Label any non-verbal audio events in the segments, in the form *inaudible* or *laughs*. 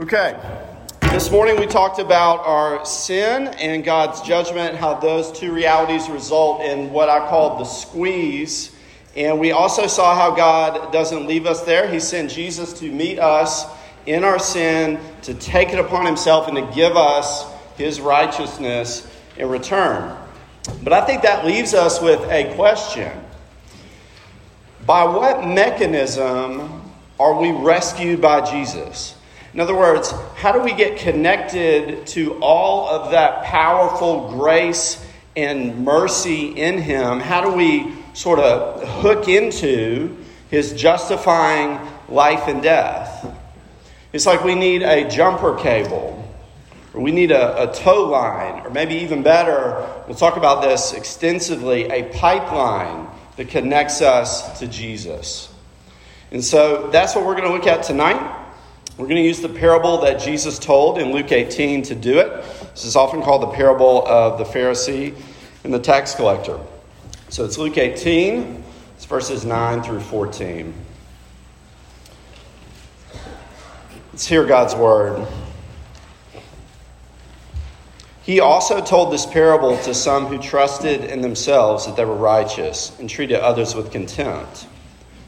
Okay. This morning we talked about our sin and God's judgment, how those two realities result in what I call the squeeze. And we also saw how God doesn't leave us there. He sent Jesus to meet us in our sin, to take it upon himself, and to give us his righteousness in return. But I think that leaves us with a question By what mechanism are we rescued by Jesus? In other words, how do we get connected to all of that powerful grace and mercy in Him? How do we sort of hook into His justifying life and death? It's like we need a jumper cable, or we need a, a tow line, or maybe even better, we'll talk about this extensively a pipeline that connects us to Jesus. And so that's what we're going to look at tonight. We're going to use the parable that Jesus told in Luke 18 to do it. This is often called the parable of the Pharisee and the tax collector. So it's Luke 18, it's verses 9 through 14. Let's hear God's word. He also told this parable to some who trusted in themselves that they were righteous and treated others with contempt.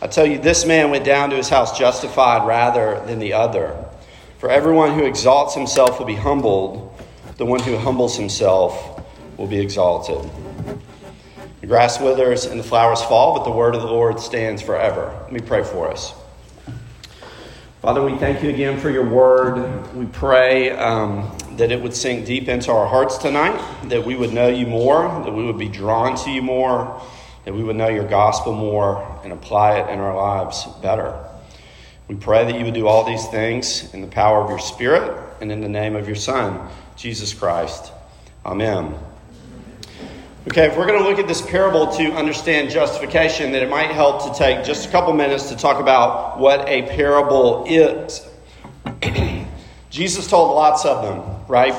I tell you, this man went down to his house justified rather than the other. For everyone who exalts himself will be humbled, the one who humbles himself will be exalted. The grass withers and the flowers fall, but the word of the Lord stands forever. Let me pray for us. Father, we thank you again for your word. We pray um, that it would sink deep into our hearts tonight, that we would know you more, that we would be drawn to you more that we would know your gospel more and apply it in our lives better. We pray that you would do all these things in the power of your Spirit and in the name of your Son, Jesus Christ. Amen. Okay, if we're going to look at this parable to understand justification, then it might help to take just a couple minutes to talk about what a parable is. *clears throat* Jesus told lots of them, right?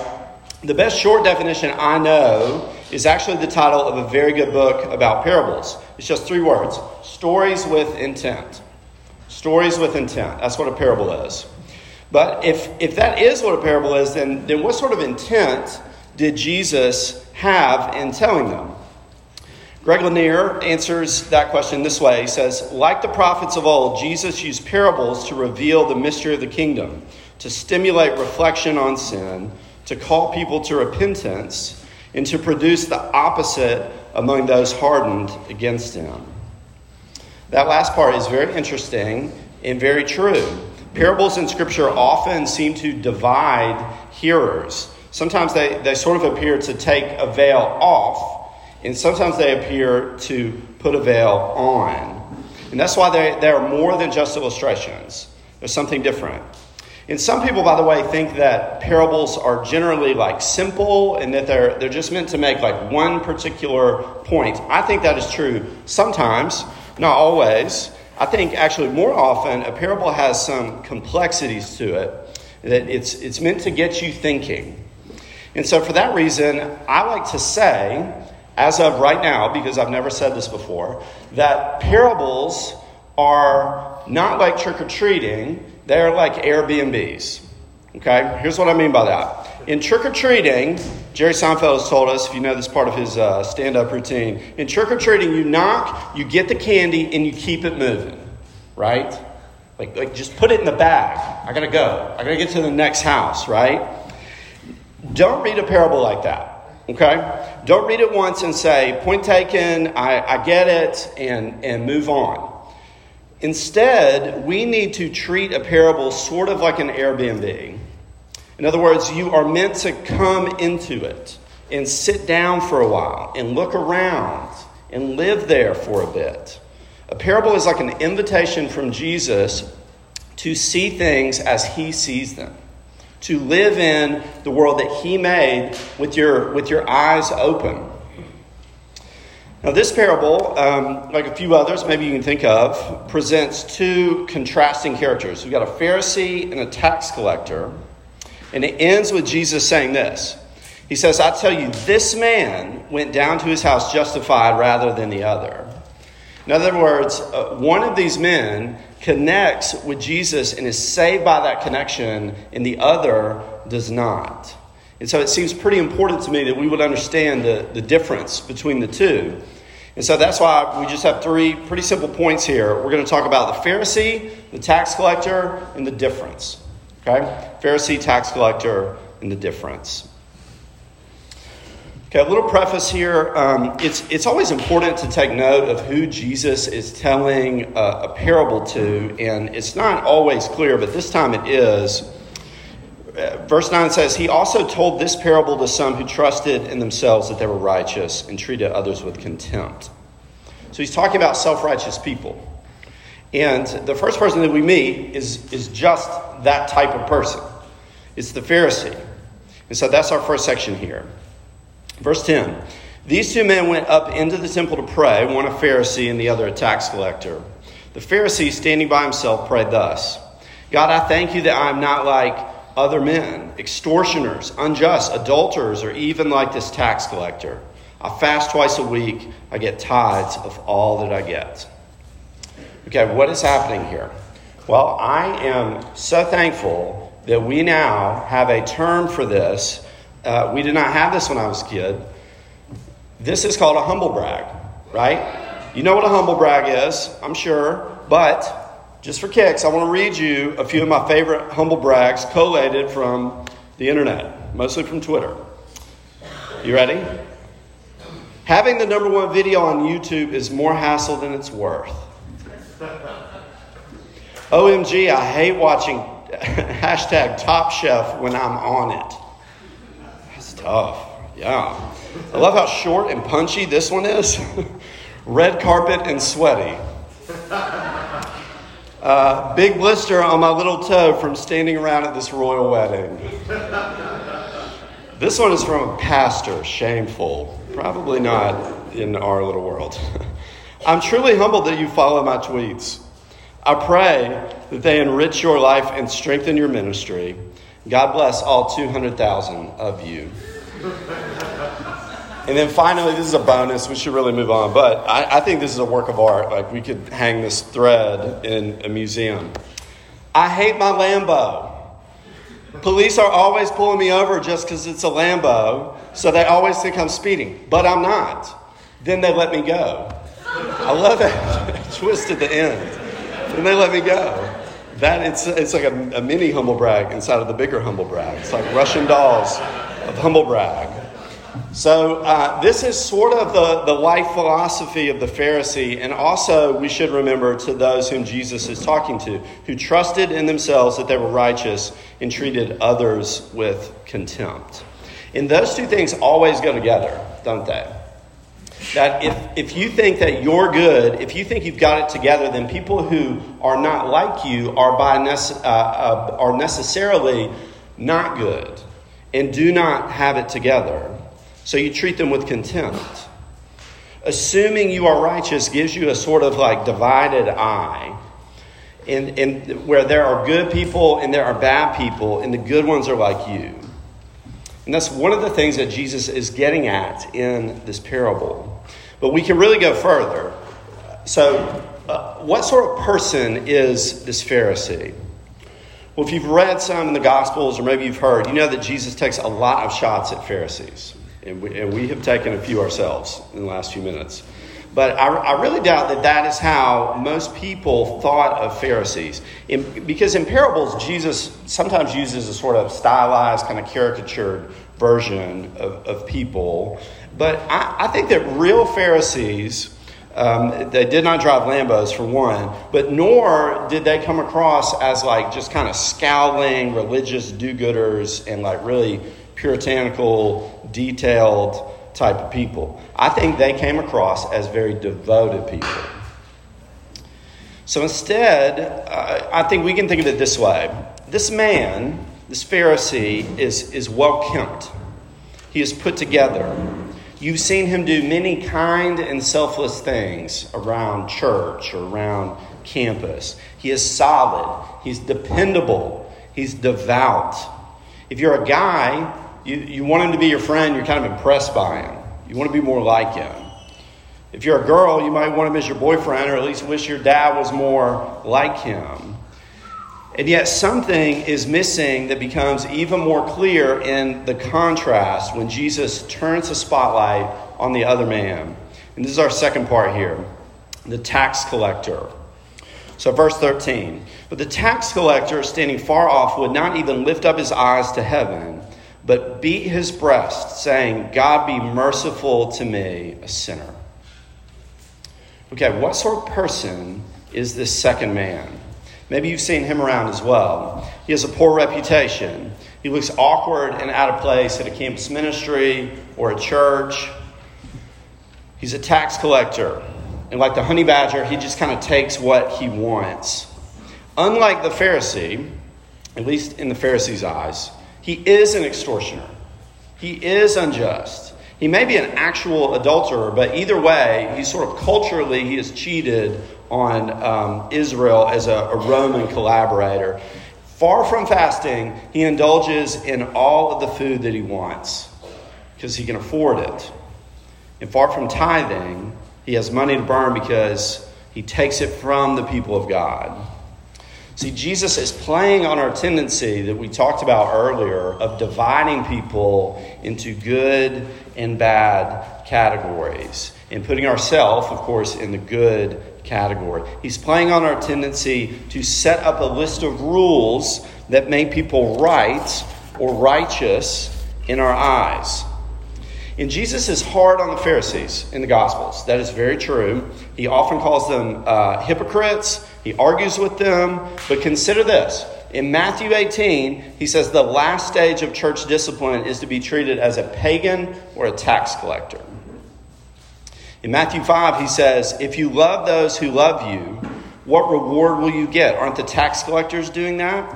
The best short definition I know is actually the title of a very good book about parables. It's just three words Stories with Intent. Stories with intent. That's what a parable is. But if, if that is what a parable is, then, then what sort of intent did Jesus have in telling them? Greg Lanier answers that question this way. He says, Like the prophets of old, Jesus used parables to reveal the mystery of the kingdom, to stimulate reflection on sin, to call people to repentance, and to produce the opposite among those hardened against him. That last part is very interesting and very true. Parables in Scripture often seem to divide hearers. Sometimes they, they sort of appear to take a veil off, and sometimes they appear to put a veil on. And that's why they, they are more than just illustrations, there's something different. And some people, by the way, think that parables are generally like simple and that they're, they're just meant to make like one particular point. I think that is true sometimes, not always. I think actually more often a parable has some complexities to it, that it's, it's meant to get you thinking. And so for that reason, I like to say, as of right now, because I've never said this before, that parables are not like trick or treating they're like Airbnbs. Okay? Here's what I mean by that. In trick or treating, Jerry Seinfeld has told us, if you know this part of his uh, stand up routine, in trick or treating, you knock, you get the candy, and you keep it moving. Right? Like, like just put it in the bag. I gotta go. I gotta get to the next house, right? Don't read a parable like that. Okay? Don't read it once and say, point taken, I, I get it, and, and move on. Instead, we need to treat a parable sort of like an Airbnb. In other words, you are meant to come into it and sit down for a while and look around and live there for a bit. A parable is like an invitation from Jesus to see things as he sees them. to live in the world that He made with your, with your eyes open. Now, this parable, um, like a few others maybe you can think of, presents two contrasting characters. We've got a Pharisee and a tax collector. And it ends with Jesus saying this He says, I tell you, this man went down to his house justified rather than the other. In other words, uh, one of these men connects with Jesus and is saved by that connection, and the other does not. And so it seems pretty important to me that we would understand the, the difference between the two. And so that's why we just have three pretty simple points here. We're going to talk about the Pharisee, the tax collector, and the difference. Okay? Pharisee, tax collector, and the difference. Okay, a little preface here. Um, it's, it's always important to take note of who Jesus is telling a, a, parable to, and it's not always clear, but this time it is. Verse 9 says, He also told this parable to some who trusted in themselves that they were righteous and treated others with contempt. So he's talking about self righteous people. And the first person that we meet is, is just that type of person it's the Pharisee. And so that's our first section here. Verse 10 These two men went up into the temple to pray, one a Pharisee and the other a tax collector. The Pharisee, standing by himself, prayed thus God, I thank you that I am not like other men, extortioners, unjust, adulterers, or even like this tax collector. I fast twice a week, I get tithes of all that I get. Okay, what is happening here? Well, I am so thankful that we now have a term for this uh, we did not have this when I was a kid. This is called a humble brag, right? You know what a humble brag is, I'm sure, but just for kicks, I want to read you a few of my favorite humble brags collated from the internet, mostly from Twitter. You ready? Having the number one video on YouTube is more hassle than it's worth. OMG, I hate watching *laughs* hashtag Top Chef when I'm on it That's tough. Yeah. I love how short and punchy this one is. *laughs* Red carpet and sweaty. Uh, big blister on my little toe from standing around at this royal wedding. This one is from a pastor, shameful. Probably not in our little world. *laughs* I'm truly humbled that you follow my tweets. I pray that they enrich your life and strengthen your ministry. God bless all 200,000 of you. And then finally, this is a bonus. We should really move on. But I, I, think this is a work of art. Like we could hang this thread in a museum. I hate my Lambo. Police are always pulling me over just because it's a Lambo. So they always think I'm speeding. But I'm not. Then they let me go. I love that *laughs* twist at the end. Then they let me go. That it's, it's like a, a mini humble brag inside of the bigger humble brag. It's like Russian dolls of humble brag. So, uh, this is sort of the, the life philosophy of the Pharisee, and also we should remember to those whom Jesus is talking to, who trusted in themselves that they were righteous and treated others with contempt. And those two things always go together, don't they? That if, if you think that you're good, if you think you've got it together, then people who are not like you are, by nece- uh, uh, are necessarily not good and do not have it together. So you treat them with contempt. Assuming you are righteous gives you a sort of like divided eye. And, and where there are good people and there are bad people, and the good ones are like you. And that's one of the things that Jesus is getting at in this parable. But we can really go further. So, uh, what sort of person is this Pharisee? Well, if you've read some in the Gospels or maybe you've heard, you know that Jesus takes a lot of shots at Pharisees. And we, and we have taken a few ourselves in the last few minutes. But I, I really doubt that that is how most people thought of Pharisees. In, because in parables, Jesus sometimes uses a sort of stylized, kind of caricatured version of, of people. But I, I think that real Pharisees um, they did not drive Lambos, for one, but nor did they come across as like just kind of scowling religious do gooders and like really puritanical, detailed type of people. I think they came across as very devoted people. So instead, uh, I think we can think of it this way this man This Pharisee is, is well kempt, he is put together. You've seen him do many kind and selfless things around church or around campus. He is solid, he's dependable, he's devout. If you're a guy, you, you want him to be your friend, you're kind of impressed by him. You want to be more like him. If you're a girl, you might want him as your boyfriend, or at least wish your dad was more like him. And yet, something is missing that becomes even more clear in the contrast when Jesus turns the spotlight on the other man. And this is our second part here the tax collector. So, verse 13. But the tax collector, standing far off, would not even lift up his eyes to heaven, but beat his breast, saying, God be merciful to me, a sinner. Okay, what sort of person is this second man? Maybe you've seen him around as well. He has a poor reputation. He looks awkward and out of place at a campus ministry or a church. He's a tax collector. And like the honey badger, he just kind of takes what he wants. Unlike the Pharisee, at least in the Pharisee's eyes, he is an extortioner. He is unjust. He may be an actual adulterer, but either way, he's sort of culturally, he is cheated on um, Israel as a, a Roman collaborator. Far from fasting, he indulges in all of the food that he wants because he can afford it. And far from tithing, he has money to burn because he takes it from the people of God. See, Jesus is playing on our tendency that we talked about earlier of dividing people into good and bad categories and putting ourselves, of course, in the good category. He's playing on our tendency to set up a list of rules that make people right or righteous in our eyes. And Jesus is hard on the Pharisees in the Gospels. That is very true. He often calls them uh, hypocrites, he argues with them. But consider this in Matthew 18, he says the last stage of church discipline is to be treated as a pagan or a tax collector. In Matthew 5, he says, If you love those who love you, what reward will you get? Aren't the tax collectors doing that?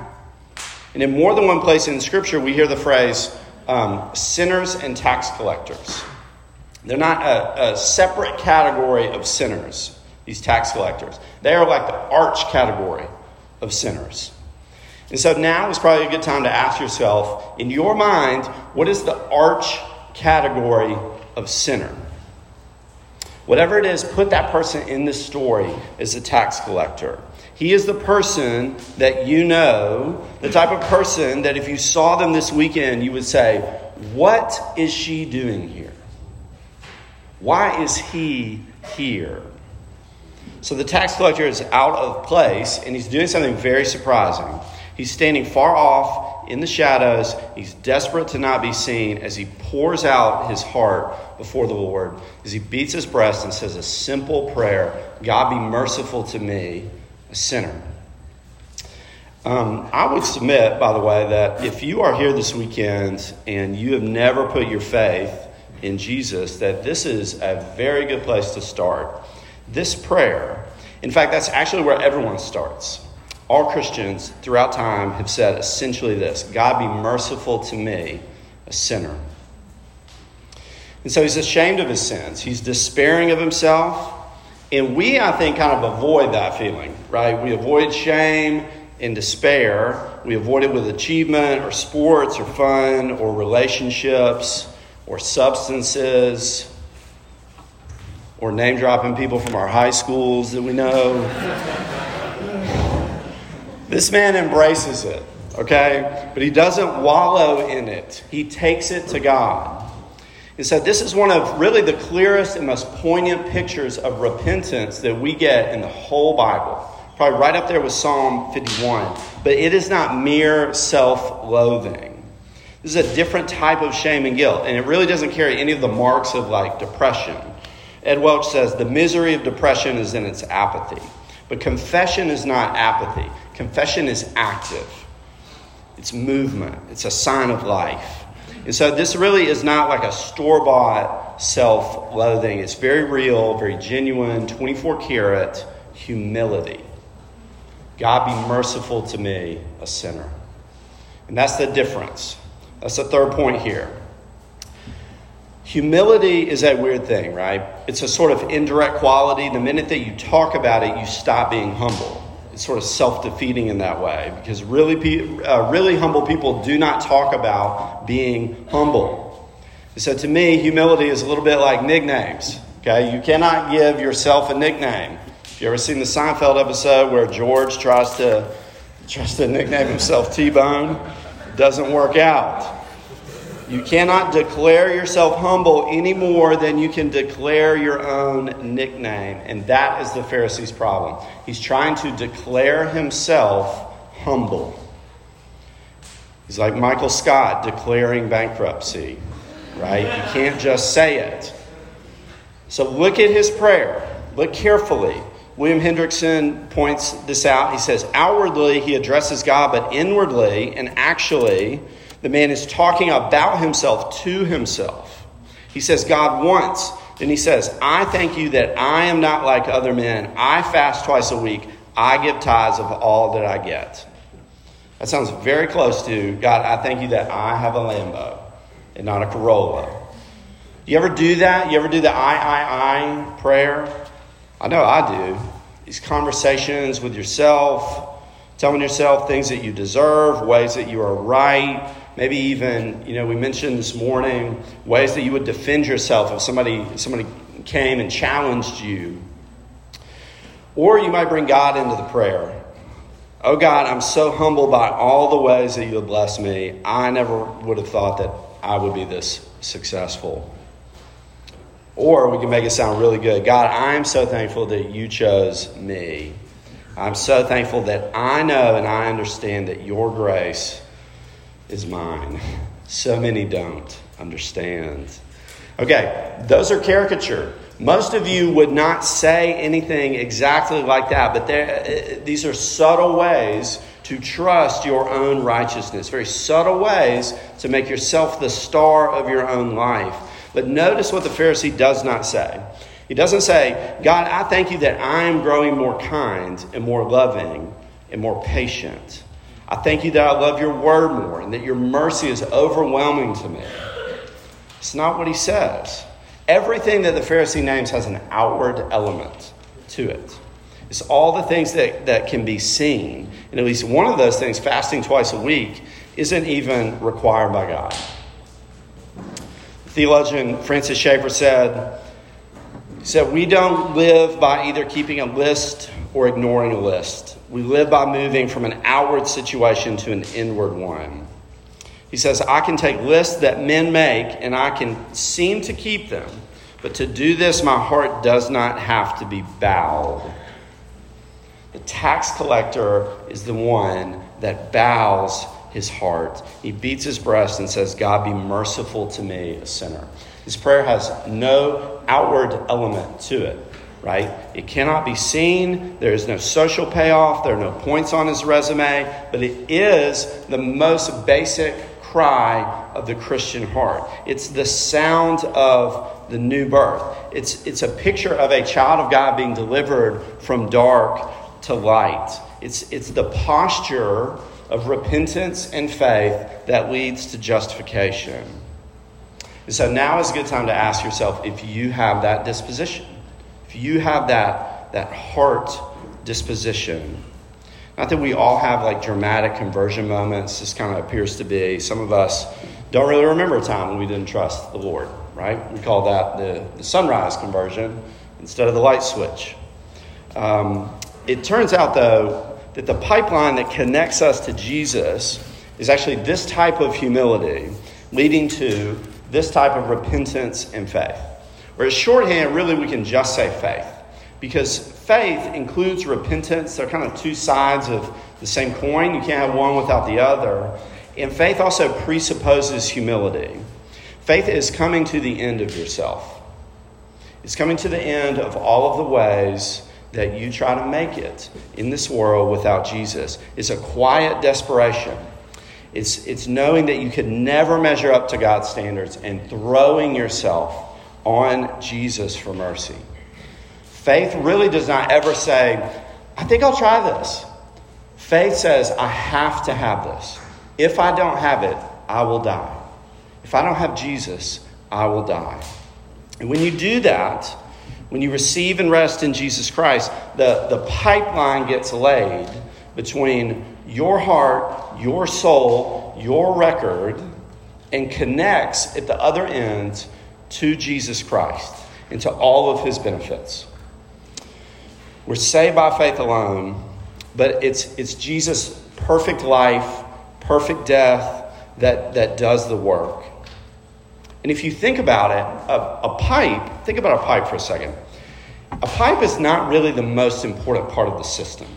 And in more than one place in Scripture, we hear the phrase, um, sinners and tax collectors. They're not a, a separate category of sinners, these tax collectors. They are like the arch category of sinners. And so now is probably a good time to ask yourself, in your mind, what is the arch category of sinner? Whatever it is, put that person in the story as a tax collector. He is the person that you know, the type of person that if you saw them this weekend, you would say, What is she doing here? Why is he here? So the tax collector is out of place and he's doing something very surprising. He's standing far off in the shadows. He's desperate to not be seen as he pours out his heart before the Lord, as he beats his breast and says a simple prayer God be merciful to me, a sinner. Um, I would submit, by the way, that if you are here this weekend and you have never put your faith in Jesus, that this is a very good place to start. This prayer, in fact, that's actually where everyone starts. All Christians throughout time have said essentially this God be merciful to me, a sinner. And so he's ashamed of his sins, he's despairing of himself. And we, I think, kind of avoid that feeling, right? We avoid shame and despair. We avoid it with achievement or sports or fun or relationships or substances or name dropping people from our high schools that we know. this man embraces it, okay? But he doesn't wallow in it, he takes it to God. And so, this is one of really the clearest and most poignant pictures of repentance that we get in the whole Bible. Probably right up there with Psalm 51. But it is not mere self loathing. This is a different type of shame and guilt, and it really doesn't carry any of the marks of like depression. Ed Welch says the misery of depression is in its apathy. But confession is not apathy, confession is active, it's movement, it's a sign of life. And so this really is not like a store bought self loathing. It's very real, very genuine, 24 karat humility. God be merciful to me, a sinner. And that's the difference. That's the third point here. Humility is a weird thing, right? It's a sort of indirect quality. The minute that you talk about it, you stop being humble. It's sort of self defeating in that way because really, uh, really humble people do not talk about being humble. So to me, humility is a little bit like nicknames. Okay, you cannot give yourself a nickname. Have you ever seen the Seinfeld episode where George tries to tries to nickname himself T Bone? Doesn't work out. You cannot declare yourself humble any more than you can declare your own nickname. And that is the Pharisee's problem. He's trying to declare himself humble. He's like Michael Scott declaring bankruptcy, right? You can't just say it. So look at his prayer. Look carefully. William Hendriksen points this out. He says, outwardly, he addresses God, but inwardly and actually, the man is talking about himself to himself. He says, God wants. Then he says, I thank you that I am not like other men. I fast twice a week. I give tithes of all that I get. That sounds very close to God, I thank you that I have a Lambo and not a Corolla. You ever do that? You ever do the I, I, I prayer? I know I do. These conversations with yourself, telling yourself things that you deserve, ways that you are right, Maybe even, you know, we mentioned this morning ways that you would defend yourself if somebody, somebody came and challenged you. Or you might bring God into the prayer. Oh God, I'm so humbled by all the ways that you have blessed me. I never would have thought that I would be this successful. Or we can make it sound really good. God, I'm so thankful that you chose me. I'm so thankful that I know and I understand that your grace is mine. So many don't understand. Okay, those are caricature. Most of you would not say anything exactly like that, but uh, these are subtle ways to trust your own righteousness, very subtle ways to make yourself the star of your own life. But notice what the Pharisee does not say. He doesn't say, God, I thank you that I am growing more kind and more loving and more patient. I thank you that I love your word more and that your mercy is overwhelming to me. It's not what he says. Everything that the Pharisee names has an outward element to it. It's all the things that, that can be seen. And at least one of those things, fasting twice a week, isn't even required by God. Theologian Francis Schaeffer said, said, We don't live by either keeping a list or ignoring a list. We live by moving from an outward situation to an inward one. He says, I can take lists that men make and I can seem to keep them, but to do this, my heart does not have to be bowed. The tax collector is the one that bows his heart. He beats his breast and says, God, be merciful to me, a sinner. His prayer has no outward element to it right? It cannot be seen. There is no social payoff. There are no points on his resume, but it is the most basic cry of the Christian heart. It's the sound of the new birth. It's, it's a picture of a child of God being delivered from dark to light. It's, it's the posture of repentance and faith that leads to justification. And so now is a good time to ask yourself if you have that disposition you have that, that heart disposition, not that we all have like dramatic conversion moments, this kind of appears to be. Some of us don't really remember a time when we didn't trust the Lord, right? We call that the, the sunrise conversion instead of the light switch. Um, it turns out, though, that the pipeline that connects us to Jesus is actually this type of humility leading to this type of repentance and faith. Whereas shorthand, really, we can just say faith. Because faith includes repentance. They're kind of two sides of the same coin. You can't have one without the other. And faith also presupposes humility. Faith is coming to the end of yourself, it's coming to the end of all of the ways that you try to make it in this world without Jesus. It's a quiet desperation. It's, it's knowing that you could never measure up to God's standards and throwing yourself on Jesus for mercy. Faith really does not ever say, I think I'll try this. Faith says, I have to have this. If I don't have it, I will die. If I don't have Jesus, I will die. And when you do that, when you receive and rest in Jesus Christ, the, the pipeline gets laid between your heart, your soul, your record, and connects at the other end to Jesus Christ and to all of his benefits. We're saved by faith alone, but it's, it's Jesus' perfect life, perfect death that, that does the work. And if you think about it, a, a pipe, think about a pipe for a second. A pipe is not really the most important part of the system,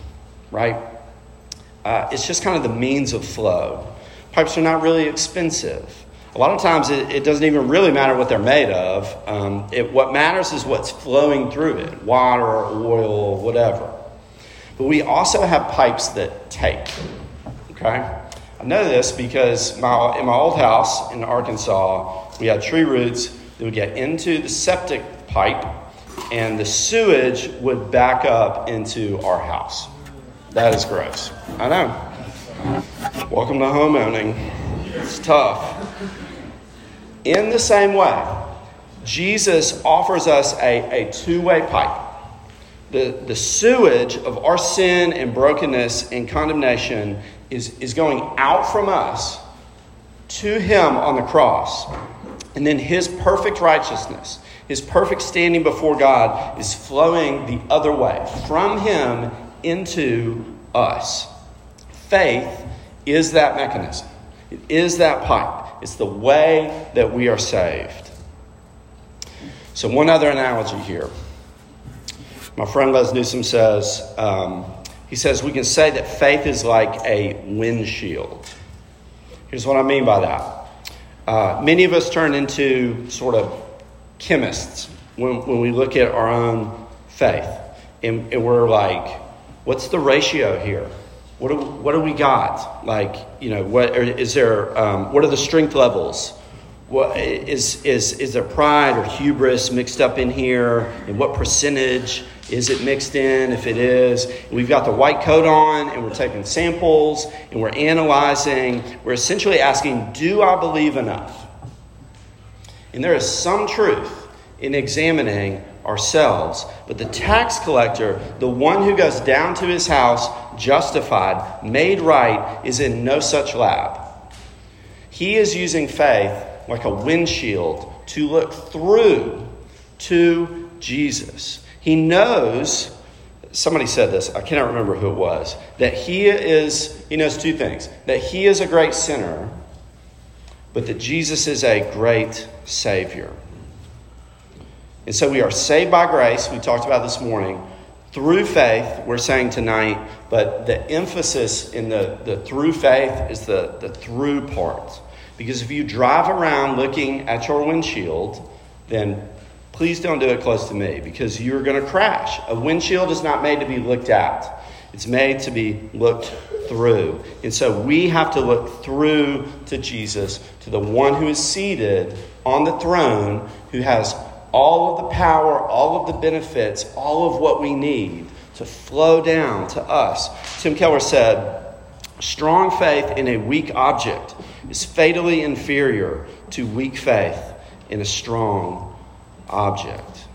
right? Uh, it's just kind of the means of flow. Pipes are not really expensive. A lot of times it, it doesn't even really matter what they're made of. Um, it, what matters is what's flowing through it water, oil, whatever. But we also have pipes that take. Okay? I know this because my, in my old house in Arkansas, we had tree roots that would get into the septic pipe, and the sewage would back up into our house. That is gross. I know. Welcome to home owning. It's tough. In the same way, Jesus offers us a, a two way pipe. The, the sewage of our sin and brokenness and condemnation is, is going out from us to Him on the cross. And then His perfect righteousness, His perfect standing before God, is flowing the other way from Him into us. Faith is that mechanism, it is that pipe. It's the way that we are saved. So, one other analogy here. My friend Les Newsom says, um, he says, we can say that faith is like a windshield. Here's what I mean by that. Uh, many of us turn into sort of chemists when, when we look at our own faith. And, and we're like, what's the ratio here? What do, what do we got? Like, you know, what is there? Um, what are the strength levels? What is is is there pride or hubris mixed up in here? And what percentage? Is it mixed in? If it is, we've got the white coat on and we're taking samples and we're analyzing. We're essentially asking, Do I believe enough? And there is some truth in examining ourselves. But the tax collector, the one who goes down to his house justified, made right, is in no such lab. He is using faith like a windshield to look through to Jesus. He knows, somebody said this, I cannot remember who it was, that he is, he knows two things that he is a great sinner, but that Jesus is a great Savior. And so we are saved by grace, we talked about this morning, through faith, we're saying tonight, but the emphasis in the, the through faith is the, the through part. Because if you drive around looking at your windshield, then please don't do it close to me because you're going to crash. A windshield is not made to be looked at, it's made to be looked through. And so we have to look through to Jesus, to the one who is seated on the throne, who has all of the power, all of the benefits, all of what we need to flow down to us. Tim Keller said, Strong faith in a weak object is fatally inferior to weak faith in a strong object.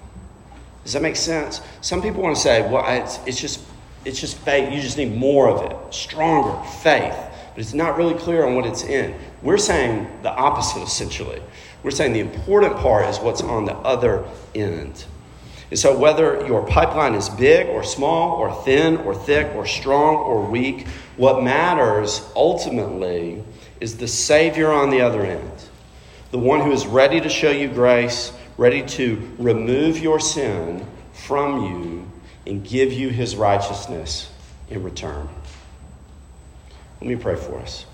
Does that make sense? Some people want to say, well, it's, it's just it's just faith. You just need more of it, stronger faith. But it's not really clear on what it's in. We're saying the opposite, essentially. We're saying the important part is what's on the other end. And so, whether your pipeline is big or small, or thin or thick, or strong or weak, what matters ultimately is the Savior on the other end. The one who is ready to show you grace, ready to remove your sin from you and give you his righteousness in return. Let me pray for us.